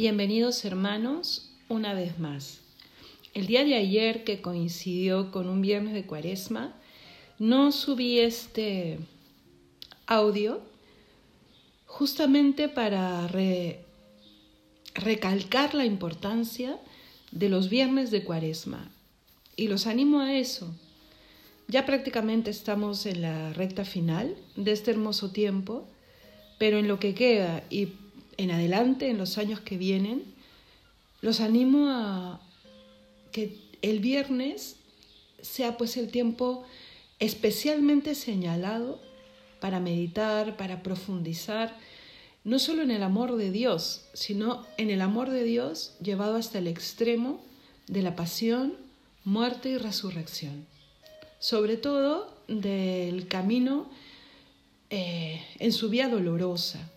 Bienvenidos hermanos una vez más. El día de ayer que coincidió con un viernes de cuaresma, no subí este audio justamente para recalcar la importancia de los viernes de cuaresma. Y los animo a eso. Ya prácticamente estamos en la recta final de este hermoso tiempo, pero en lo que queda y en adelante, en los años que vienen, los animo a que el viernes sea pues el tiempo especialmente señalado para meditar, para profundizar, no solo en el amor de Dios, sino en el amor de Dios llevado hasta el extremo de la pasión, muerte y resurrección. Sobre todo del camino eh, en su vía dolorosa.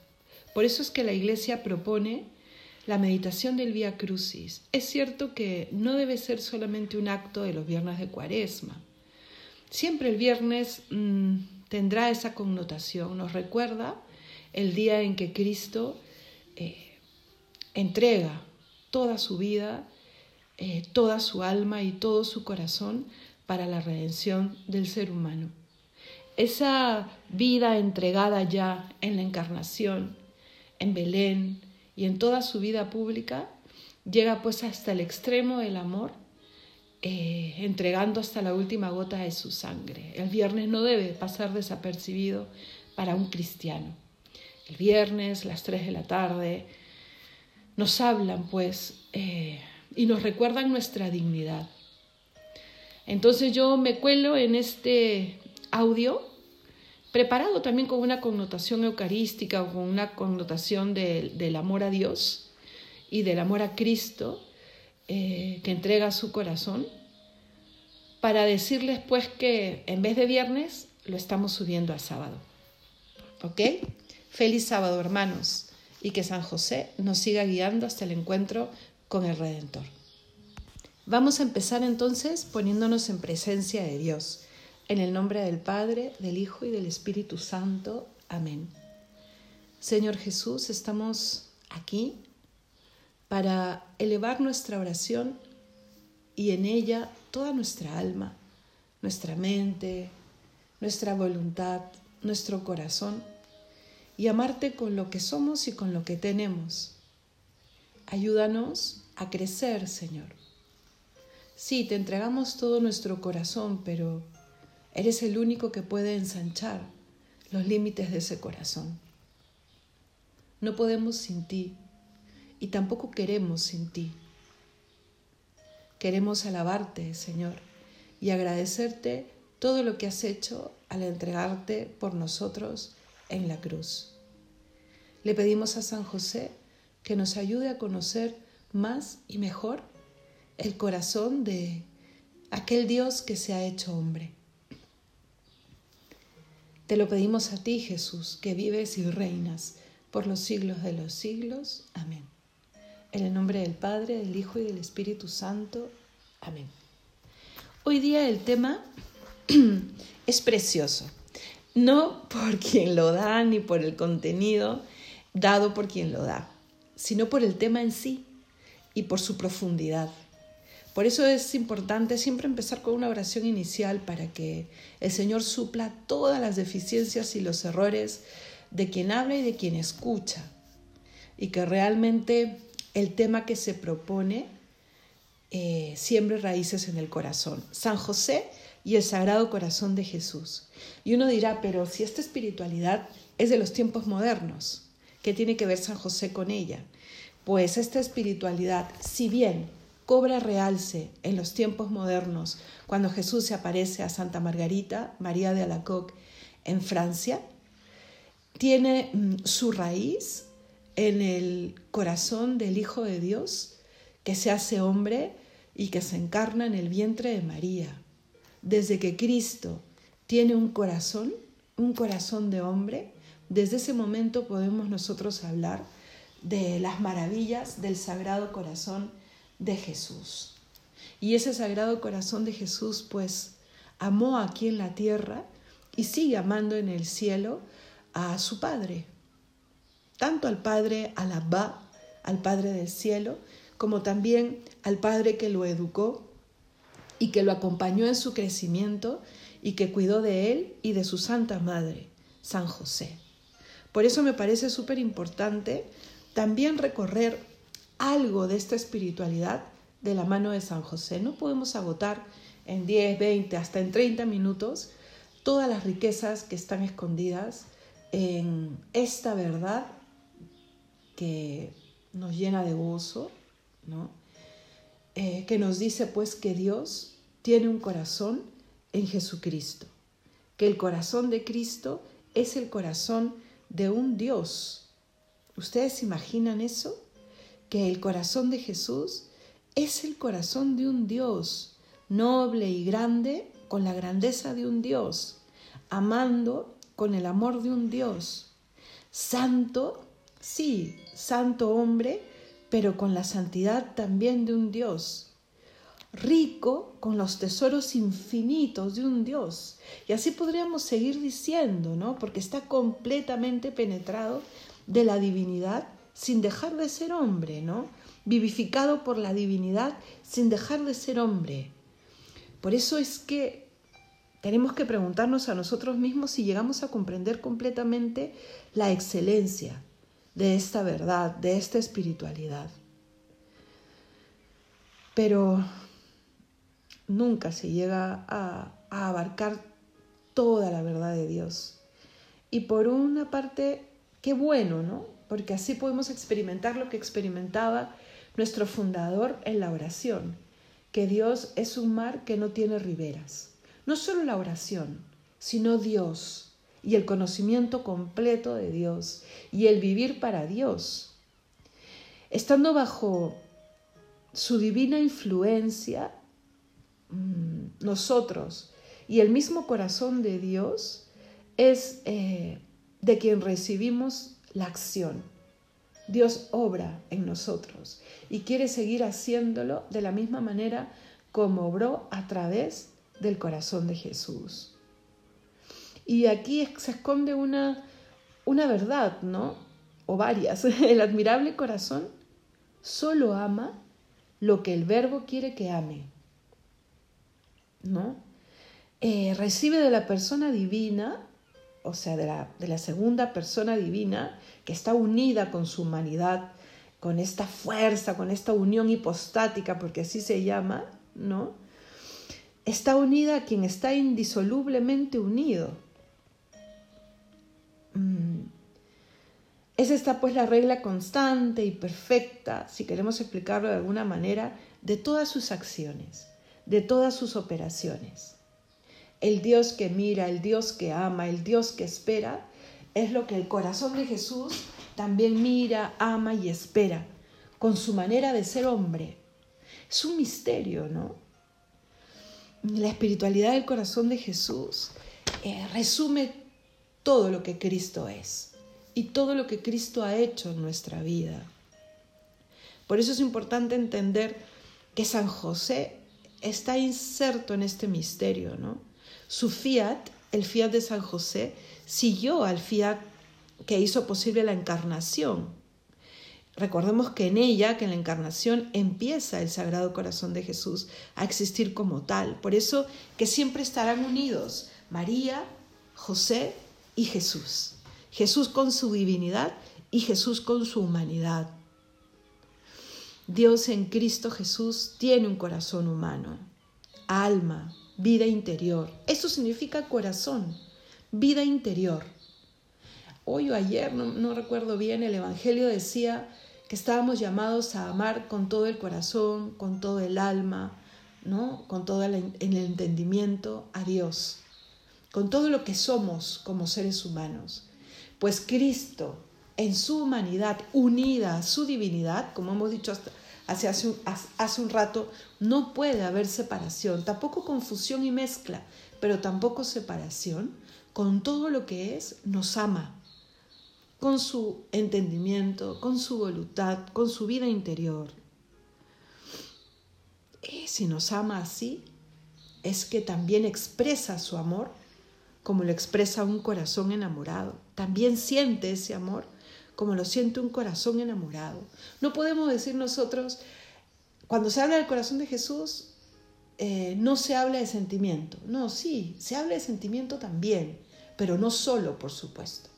Por eso es que la Iglesia propone la meditación del Vía Crucis. Es cierto que no debe ser solamente un acto de los viernes de Cuaresma. Siempre el viernes mm, tendrá esa connotación, nos recuerda el día en que Cristo eh, entrega toda su vida, eh, toda su alma y todo su corazón para la redención del ser humano. Esa vida entregada ya en la encarnación, en Belén y en toda su vida pública, llega pues hasta el extremo del amor eh, entregando hasta la última gota de su sangre. El viernes no debe pasar desapercibido para un cristiano. El viernes, las 3 de la tarde, nos hablan pues eh, y nos recuerdan nuestra dignidad. Entonces yo me cuelo en este audio, preparado también con una connotación eucarística o con una connotación del amor a Dios y del amor a Cristo, eh, que entrega su corazón, para decirles pues que en vez de viernes lo estamos subiendo a sábado. ¿Ok? Feliz sábado hermanos y que San José nos siga guiando hasta el encuentro con el Redentor. Vamos a empezar entonces poniéndonos en presencia de Dios, en el nombre del Padre, del Hijo y del Espíritu Santo. Amén. Señor Jesús, estamos aquí para elevar nuestra oración y en ella toda nuestra alma, nuestra mente, nuestra voluntad, nuestro corazón y amarte con lo que somos y con lo que tenemos. Ayúdanos a crecer, Señor. Sí, te entregamos todo nuestro corazón, pero eres el único que puede ensanchar los límites de ese corazón. No podemos sin ti y tampoco queremos sin ti. Queremos alabarte, Señor, y agradecerte todo lo que has hecho al entregarte por nosotros en la cruz. Le pedimos a San José que nos ayude a conocer más y mejor el corazón de aquel Dios que se ha hecho hombre. Te lo pedimos a ti, Jesús, que vives y reinas por los siglos de los siglos. Amén. En el nombre del Padre, del Hijo y del Espíritu Santo. Amén. Hoy día el tema es precioso, no por quien lo da ni por el contenido dado por quien lo da, sino por el tema en sí y por su profundidad. Por eso es importante siempre empezar con una oración inicial para que el Señor supla todas las deficiencias y los errores de quien habla y de quien escucha y que realmente el tema que se propone eh, siembre raíces en el corazón. San José y el Sagrado Corazón de Jesús. Y uno dirá, pero si esta espiritualidad es de los tiempos modernos, ¿qué tiene que ver San José con ella? Pues esta espiritualidad, si bien cobra realce en los tiempos modernos, cuando Jesús se aparece a Santa Margarita, María de Alacoque, en Francia, tiene mm, su raíz en el corazón del Hijo de Dios que se hace hombre y que se encarna en el vientre de María. Desde que Cristo tiene un corazón, un corazón de hombre, desde ese momento podemos nosotros hablar de las maravillas del Sagrado Corazón de Jesús. Y ese Sagrado Corazón de Jesús pues amó aquí en la tierra y sigue amando en el cielo a su Padre, tanto al Padre, al al Padre del Cielo, como también al Padre que lo educó y que lo acompañó en su crecimiento y que cuidó de él y de su Santa Madre, San José. Por eso me parece súper importante también recorrer algo de esta espiritualidad de la mano de San José. No podemos agotar en 10, 20, hasta en 30 minutos todas las riquezas que están escondidas en esta verdad que nos llena de gozo. Eh, que nos dice pues que Dios tiene un corazón en Jesucristo, que el corazón de Cristo es el corazón de un Dios. ¿Ustedes imaginan eso? Que el corazón de Jesús es el corazón de un Dios noble y grande con la grandeza de un Dios, amando con el amor de un Dios, santo, sí, santo hombre, pero con la santidad también de un Dios, rico con los tesoros infinitos de un Dios. Y así podríamos seguir diciendo, ¿no? Porque está completamente penetrado de la divinidad sin dejar de ser hombre, ¿no? Vivificado por la divinidad sin dejar de ser hombre. Por eso es que tenemos que preguntarnos a nosotros mismos si llegamos a comprender completamente la excelencia de esta verdad, de esta espiritualidad. Pero nunca se llega a, abarcar toda la verdad de Dios. Y por una parte, qué bueno, ¿no? Porque así podemos experimentar lo que experimentaba nuestro fundador en la oración, que Dios es un mar que no tiene riberas. No solo la oración, sino Dios y el conocimiento completo de Dios y el vivir para Dios. Estando bajo su divina influencia, mm, nosotros y el mismo corazón de Dios es eh, de quien recibimos la acción. Dios obra en nosotros y quiere seguir haciéndolo de la misma manera como obró a través del corazón de Jesús. Y aquí se esconde una, una verdad, ¿no? O varias. El admirable corazón solo ama lo que el verbo quiere que ame, ¿no? Eh, recibe de la persona divina, o sea, de la, de la segunda persona divina, que está unida con su humanidad, con esta fuerza, con esta unión hipostática, porque así se llama, ¿no? Está unida a quien está indisolublemente unido. Mm. Es esta pues la regla constante y perfecta, si queremos explicarlo de alguna manera, de todas sus acciones, de todas sus operaciones. El Dios que mira, el Dios que ama, el Dios que espera, es lo que el corazón de Jesús también mira, ama y espera, con su manera de ser hombre. Es un misterio, ¿no? La espiritualidad del corazón de Jesús eh, resume todo lo que Cristo es y todo lo que Cristo ha hecho en nuestra vida. Por eso es importante entender que San José está inserto en este misterio, ¿no? Su fiat, el fiat de San José, siguió al fiat que hizo posible la encarnación. Recordemos que en ella, que en la encarnación, empieza el Sagrado Corazón de Jesús a existir como tal. Por eso que siempre estarán unidos María, José y Jesús. Jesús con su divinidad y Jesús con su humanidad. Dios en Cristo Jesús tiene un corazón humano, alma, vida interior. Eso significa corazón, vida interior. Hoy o ayer, no, recuerdo bien, el Evangelio decía que estábamos llamados a amar con todo el corazón, con todo el alma, ¿no? con todo el entendimiento a Dios con todo lo que somos como seres humanos. Pues Cristo, en su humanidad, unida a su divinidad, como hemos dicho hace, hace, hace un rato, no puede haber separación, tampoco confusión y mezcla, pero tampoco separación. Con todo lo que es, nos ama, con su entendimiento, con su voluntad, con su vida interior. Y si nos ama así, es que también expresa su amor como lo expresa un corazón enamorado. También siente ese amor como lo siente un corazón enamorado. No podemos decir nosotros, cuando se habla del corazón de Jesús, eh, no se habla de sentimiento. No, sí, se habla de sentimiento también, pero no solo, por supuesto.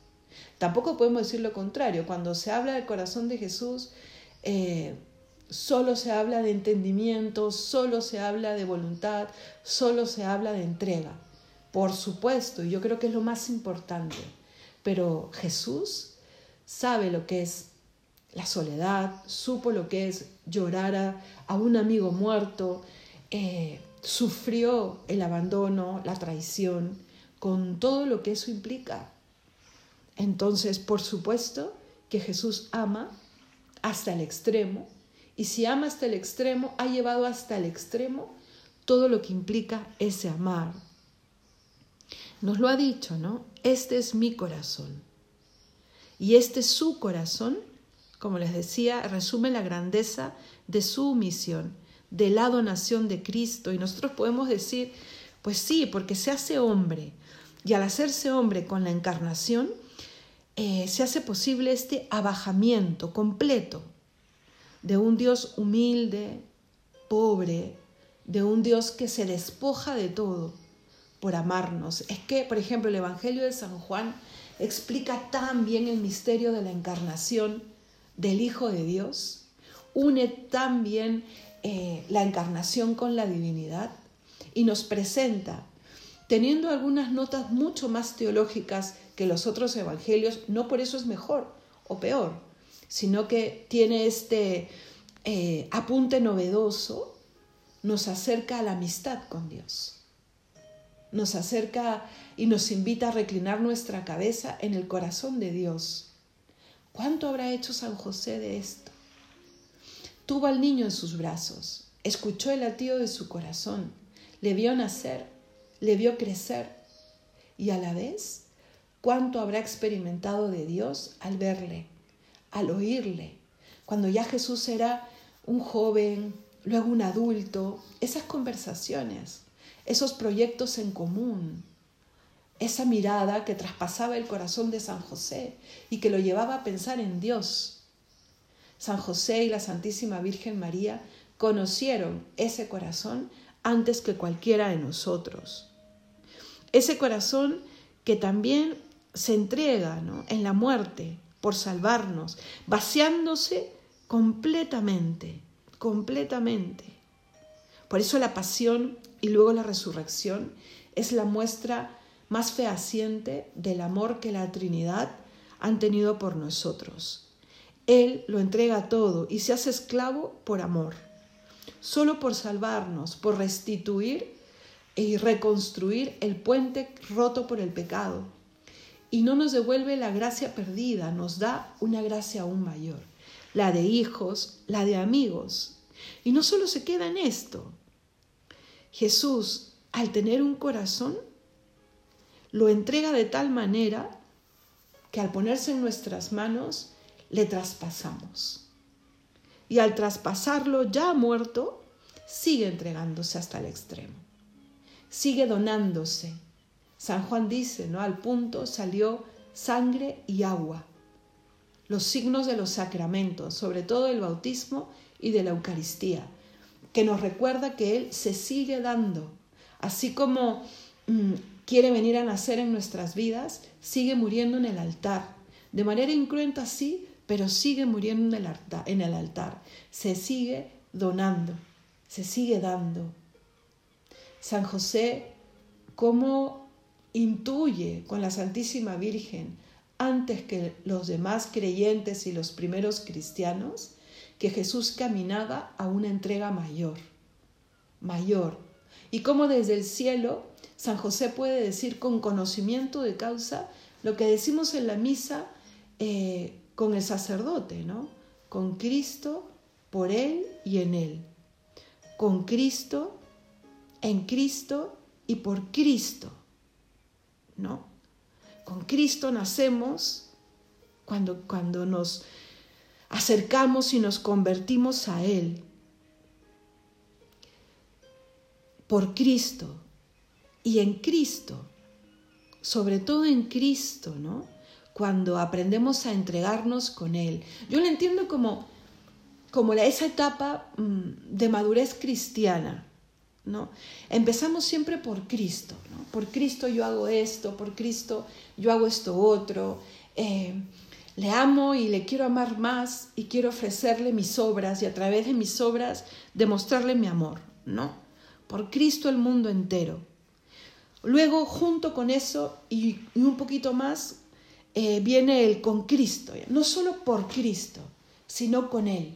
Tampoco podemos decir lo contrario. Cuando se habla del corazón de Jesús, eh, solo se habla de entendimiento, solo se habla de voluntad, solo se habla de entrega. Por supuesto, y yo creo que es lo más importante. Pero Jesús sabe lo que es la soledad, supo lo que es llorar a, un amigo muerto, eh, sufrió el abandono, la traición, con todo lo que eso implica. Entonces, por supuesto que Jesús ama hasta el extremo, y si ama hasta el extremo, ha llevado hasta el extremo todo lo que implica ese amar. Nos lo ha dicho, ¿no? Este es mi corazón. Y este es su corazón, como les decía, resume la grandeza de su misión, de la donación de Cristo. Y nosotros podemos decir, pues sí, porque se hace hombre. Y al hacerse hombre con la encarnación, eh, se hace posible este abajamiento completo de un Dios humilde, pobre, de un Dios que se despoja de todo por amarnos. Es que, por ejemplo, el Evangelio de San Juan explica tan bien el misterio de la encarnación del Hijo de Dios, une tan bien eh, la encarnación con la divinidad y nos presenta, teniendo algunas notas mucho más teológicas que los otros evangelios, no por eso es mejor o peor, sino que tiene este eh, apunte novedoso, nos acerca a la amistad con Dios. Nos acerca y nos invita a reclinar nuestra cabeza en el corazón de Dios. ¿Cuánto habrá hecho San José de esto? Tuvo al niño en sus brazos, escuchó el latido de su corazón, le vio nacer, le vio crecer y a la vez cuánto habrá experimentado de Dios al verle, al oírle, cuando ya Jesús era un joven, luego un adulto, esas conversaciones, esos proyectos en común, esa mirada que traspasaba el corazón de San José y que lo llevaba a pensar en Dios. San José y la Santísima Virgen María conocieron ese corazón antes que cualquiera de nosotros. Ese corazón que también se entrega en la muerte por salvarnos, vaciándose completamente, completamente. Por eso la pasión y luego la resurrección es la muestra más fehaciente del amor que la Trinidad han tenido por nosotros. Él lo entrega todo y se hace esclavo por amor, solo por salvarnos, por restituir y reconstruir el puente roto por el pecado. Y no nos devuelve la gracia perdida, nos da una gracia aún mayor, la de hijos, la de amigos. Y no solo se queda en esto. Jesús, al tener un corazón, lo entrega de tal manera que al ponerse en nuestras manos le traspasamos. Y al traspasarlo ya muerto, sigue entregándose hasta el extremo. Sigue donándose. San Juan dice, ¿no? Al punto salió sangre y agua. Los signos de los sacramentos, sobre todo el bautismo y de la Eucaristía, que nos recuerda que Él se sigue dando, así como mm, quiere venir a nacer en nuestras vidas, sigue muriendo en el altar. De manera incruenta, sí, pero sigue muriendo en el altar. En el altar. Se sigue donando, se sigue dando. San José, ¿cómo intuye con la Santísima Virgen antes que los demás creyentes y los primeros cristianos que Jesús caminaba a una entrega mayor, mayor, y cómo desde el cielo San José puede decir con conocimiento de causa lo que decimos en la misa eh, con el sacerdote, ¿no? Con Cristo, por Él y en Él. Con Cristo, en Cristo y por Cristo, ¿no? Con Cristo nacemos cuando, cuando nos acercamos y nos convertimos a Él. Por Cristo, y en Cristo, sobre todo en Cristo, ¿no? cuando aprendemos a entregarnos con Él. Yo lo entiendo como, como esa etapa mm, de madurez cristiana. ¿no? Empezamos siempre por Cristo. Por Cristo yo hago esto, por Cristo yo hago esto otro. Eh, le amo y le quiero amar más y quiero ofrecerle mis obras y a través de mis obras demostrarle mi amor. No, por Cristo el mundo entero. Luego, junto con eso y un poquito más, eh, viene el con Cristo, no solo por Cristo, sino con Él,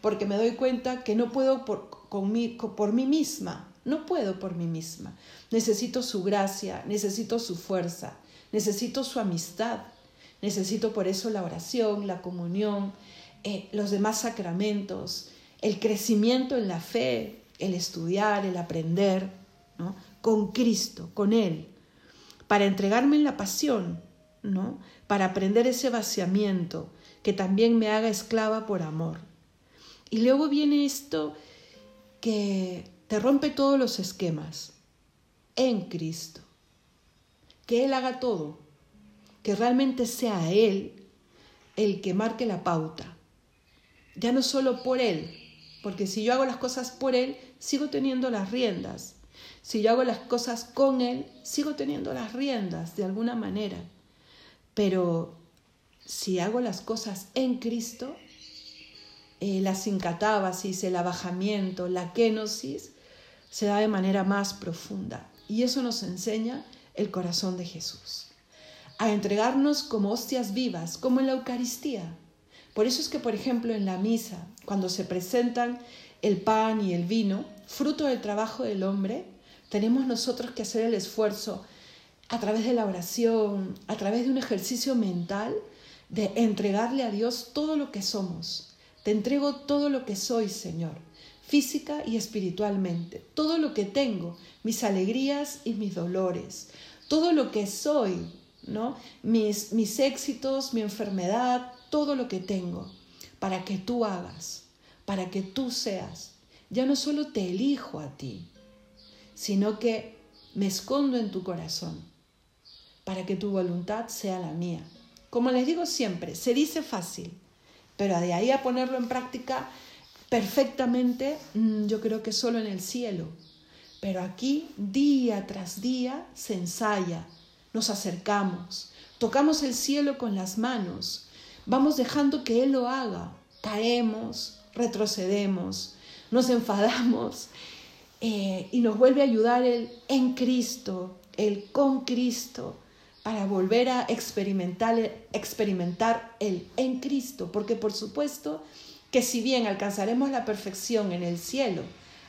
porque me doy cuenta que no puedo por, por mí misma, no puedo por mí misma. Necesito su gracia, necesito su fuerza, necesito su amistad, necesito por eso la oración, la comunión, eh, los demás sacramentos, el crecimiento en la fe, el estudiar, el aprender, ¿no? con Cristo, con Él, para entregarme en la pasión, ¿no? Para aprender ese vaciamiento, que también me haga esclava por amor. Y luego viene esto que te rompe todos los esquemas, en Cristo. Que Él haga todo, que realmente sea Él el que marque la pauta. Ya no solo por Él, porque si yo hago las cosas por Él, sigo teniendo las riendas. Si yo hago las cosas con Él, sigo teniendo las riendas de alguna manera. Pero si hago las cosas en Cristo, eh, la sincatábasis, el abajamiento, la kenosis, se da de manera más profunda. Y eso nos enseña el corazón de Jesús. A entregarnos como hostias vivas, como en la Eucaristía. Por eso es que, por ejemplo, en la misa, cuando se presentan el pan y el vino, fruto del trabajo del hombre, tenemos nosotros que hacer el esfuerzo a través de la oración, a través de un ejercicio mental, de entregarle a Dios todo lo que somos. Te entrego todo lo que soy, Señor, física y espiritualmente, todo lo que tengo, mis alegrías y mis dolores, todo lo que soy, ¿no? Mis, mis éxitos, mi enfermedad, todo lo que tengo, para que tú hagas, para que tú seas. Ya no solo te elijo a ti, sino que me escondo en tu corazón para que tu voluntad sea la mía. Como les digo siempre, se dice fácil, pero de ahí a ponerlo en práctica perfectamente, mm, yo creo que solo en el cielo. Pero aquí, día tras día, se ensaya, nos acercamos, tocamos el cielo con las manos, vamos dejando que Él lo haga, caemos, retrocedemos, nos enfadamos eh, y nos vuelve a ayudar el en Cristo, el con Cristo, para volver a experimentar, experimentar el en Cristo, porque por supuesto que si bien alcanzaremos la perfección en el cielo,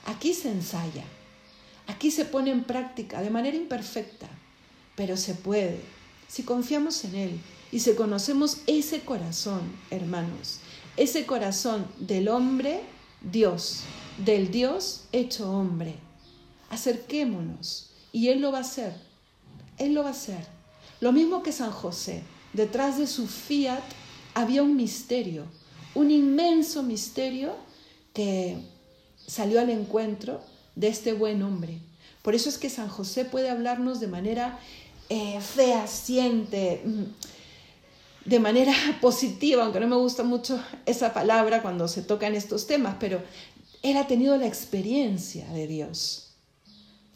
aquí se ensaya, aquí se pone en práctica de manera imperfecta, pero se puede, si confiamos en Él y si conocemos ese corazón, hermanos, ese corazón del hombre Dios, del Dios hecho hombre. Acerquémonos y Él lo va a hacer, Él lo va a hacer. Lo mismo que San José, detrás de su fiat había un misterio, un inmenso misterio que salió al encuentro de este buen hombre. Por eso es que San José puede hablarnos de manera eh, fehaciente, mm, de manera positiva, aunque no me gusta mucho esa palabra cuando se tocan estos temas, pero él ha tenido la experiencia de Dios.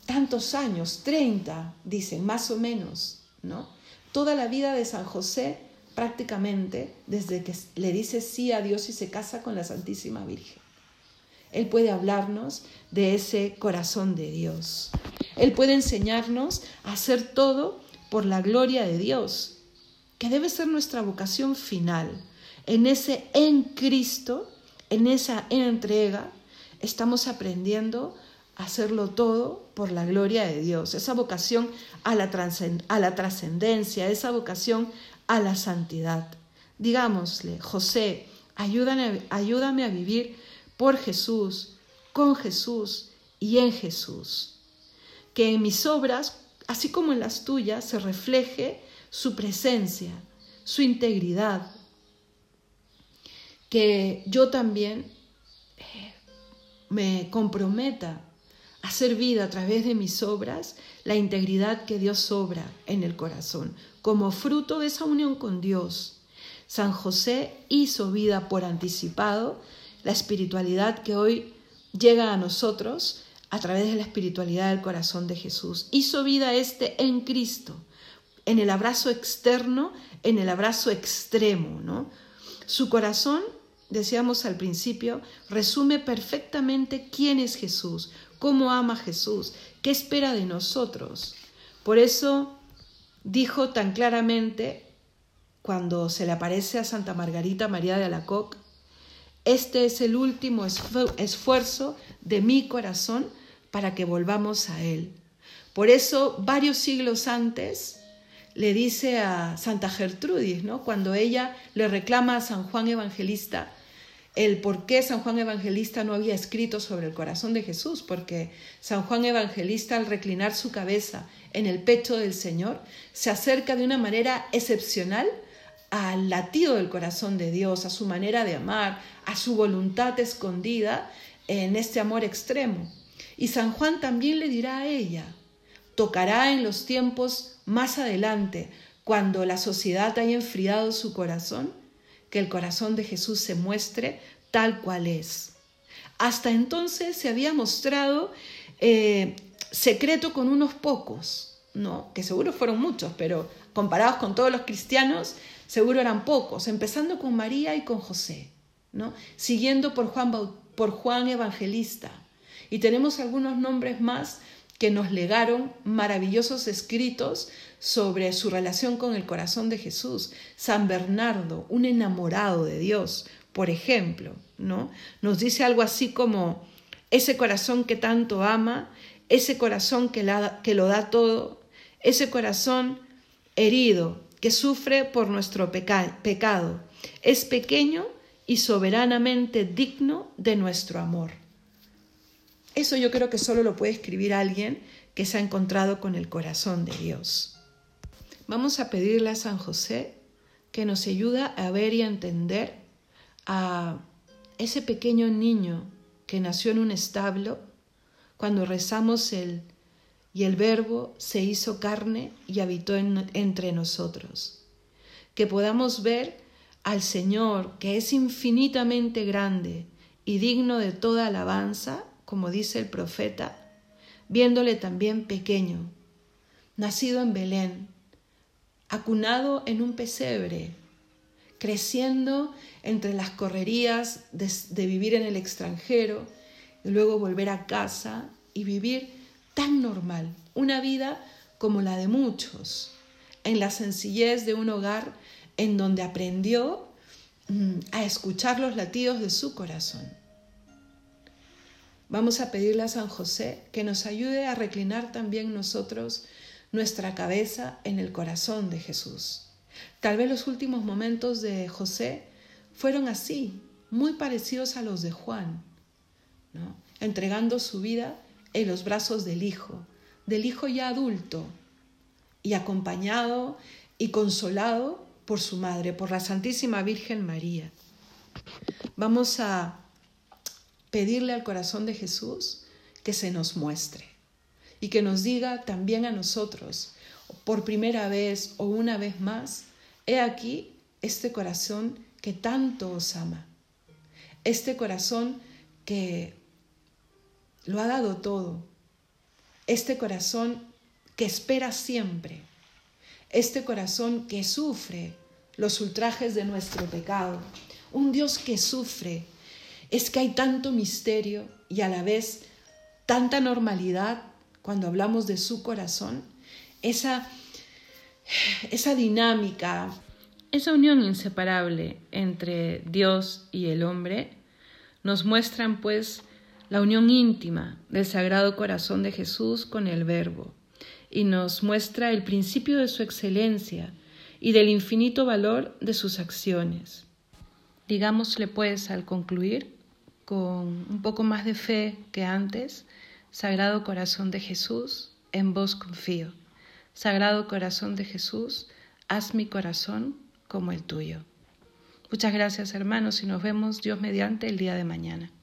Tantos años, 30, dicen, más o menos, ¿no? Toda la vida de San José, prácticamente, desde que le dice sí a Dios y se casa con la Santísima Virgen. Él puede hablarnos de ese corazón de Dios. Él puede enseñarnos a hacer todo por la gloria de Dios, que debe ser nuestra vocación final. En ese en Cristo, en esa entrega, estamos aprendiendo hacerlo todo por la gloria de Dios, esa vocación a la, trascendencia, esa vocación a la santidad. Digámosle, José, ayúdame, ayúdame a vivir por Jesús, con Jesús y en Jesús. Que en mis obras, así como en las tuyas, se refleje su presencia, su integridad. Que yo también eh, me comprometa hacer vida a través de mis obras la integridad que Dios obra en el corazón, como fruto de esa unión con Dios. San José hizo vida por anticipado la espiritualidad que hoy llega a nosotros a través de la espiritualidad del corazón de Jesús. Hizo vida este en Cristo, en el abrazo externo, en el abrazo extremo, ¿no? Su corazón, decíamos al principio, resume perfectamente quién es Jesús, cómo ama Jesús, qué espera de nosotros. Por eso dijo tan claramente cuando se le aparece a Santa Margarita María de Alacoque, este es el último esfuerzo de mi corazón para que volvamos a Él. Por eso, varios siglos antes, le dice a Santa Gertrudis, ¿no? cuando ella le reclama a San Juan Evangelista el por qué San Juan Evangelista no había escrito sobre el corazón de Jesús, porque San Juan Evangelista al reclinar su cabeza en el pecho del Señor se acerca de una manera excepcional al latido del corazón de Dios, a su manera de amar, a su voluntad escondida en este amor extremo. Y San Juan también le dirá a ella, tocará en los tiempos más adelante, cuando la sociedad haya enfriado su corazón, que el corazón de Jesús se muestre tal cual es. Hasta entonces se había mostrado eh, secreto con unos pocos, ¿no? que seguro fueron muchos, pero comparados con todos los cristianos, seguro eran pocos, empezando con María y con José, ¿no? siguiendo por Juan, por Juan Evangelista. Y tenemos algunos nombres más que nos legaron maravillosos escritos sobre su relación con el corazón de Jesús. San Bernardo, un enamorado de Dios, por ejemplo, ¿no? Nos dice algo así como ese corazón que tanto ama, ese corazón que, que lo da todo, ese corazón herido que sufre por nuestro pecado, es pequeño y soberanamente digno de nuestro amor. Eso yo creo que solo lo puede escribir alguien que se ha encontrado con el corazón de Dios. Vamos a pedirle a San José que nos ayude a ver y a entender a ese pequeño niño que nació en un establo cuando rezamos el y el verbo se hizo carne y habitó entre nosotros. Que podamos ver al Señor que es infinitamente grande y digno de toda alabanza como dice el profeta, viéndole también pequeño, nacido en Belén, acunado en un pesebre, creciendo entre las correrías de, de, vivir en el extranjero y luego volver a casa y vivir tan normal, una vida como la de muchos, en la sencillez de un hogar en donde aprendió mm, a escuchar los latidos de su corazón. Vamos a pedirle a San José que nos ayude a reclinar también nosotros nuestra cabeza en el corazón de Jesús. Tal vez los últimos momentos de José fueron así, muy parecidos a los de Juan, entregando su vida en los brazos del Hijo, del Hijo ya adulto, y acompañado y consolado por su madre, por la Santísima Virgen María. Vamos a pedirle al corazón de Jesús que se nos muestre y que nos diga también a nosotros, por primera vez o una vez más, he aquí este corazón que tanto os ama, este corazón que lo ha dado todo, este corazón que espera siempre, este corazón que sufre los ultrajes de nuestro pecado, un Dios que sufre es que hay tanto misterio y a la vez tanta normalidad cuando hablamos de su corazón, esa, esa dinámica, esa unión inseparable entre Dios y el hombre, nos muestran pues la unión íntima del Sagrado Corazón de Jesús con el Verbo y nos muestra el principio de su excelencia y del infinito valor de sus acciones. Digámosle pues al concluir con un poco más de fe que antes, Sagrado Corazón de Jesús, en vos confío. Sagrado Corazón de Jesús, haz mi corazón como el tuyo. Muchas gracias hermanos y nos vemos Dios mediante el día de mañana.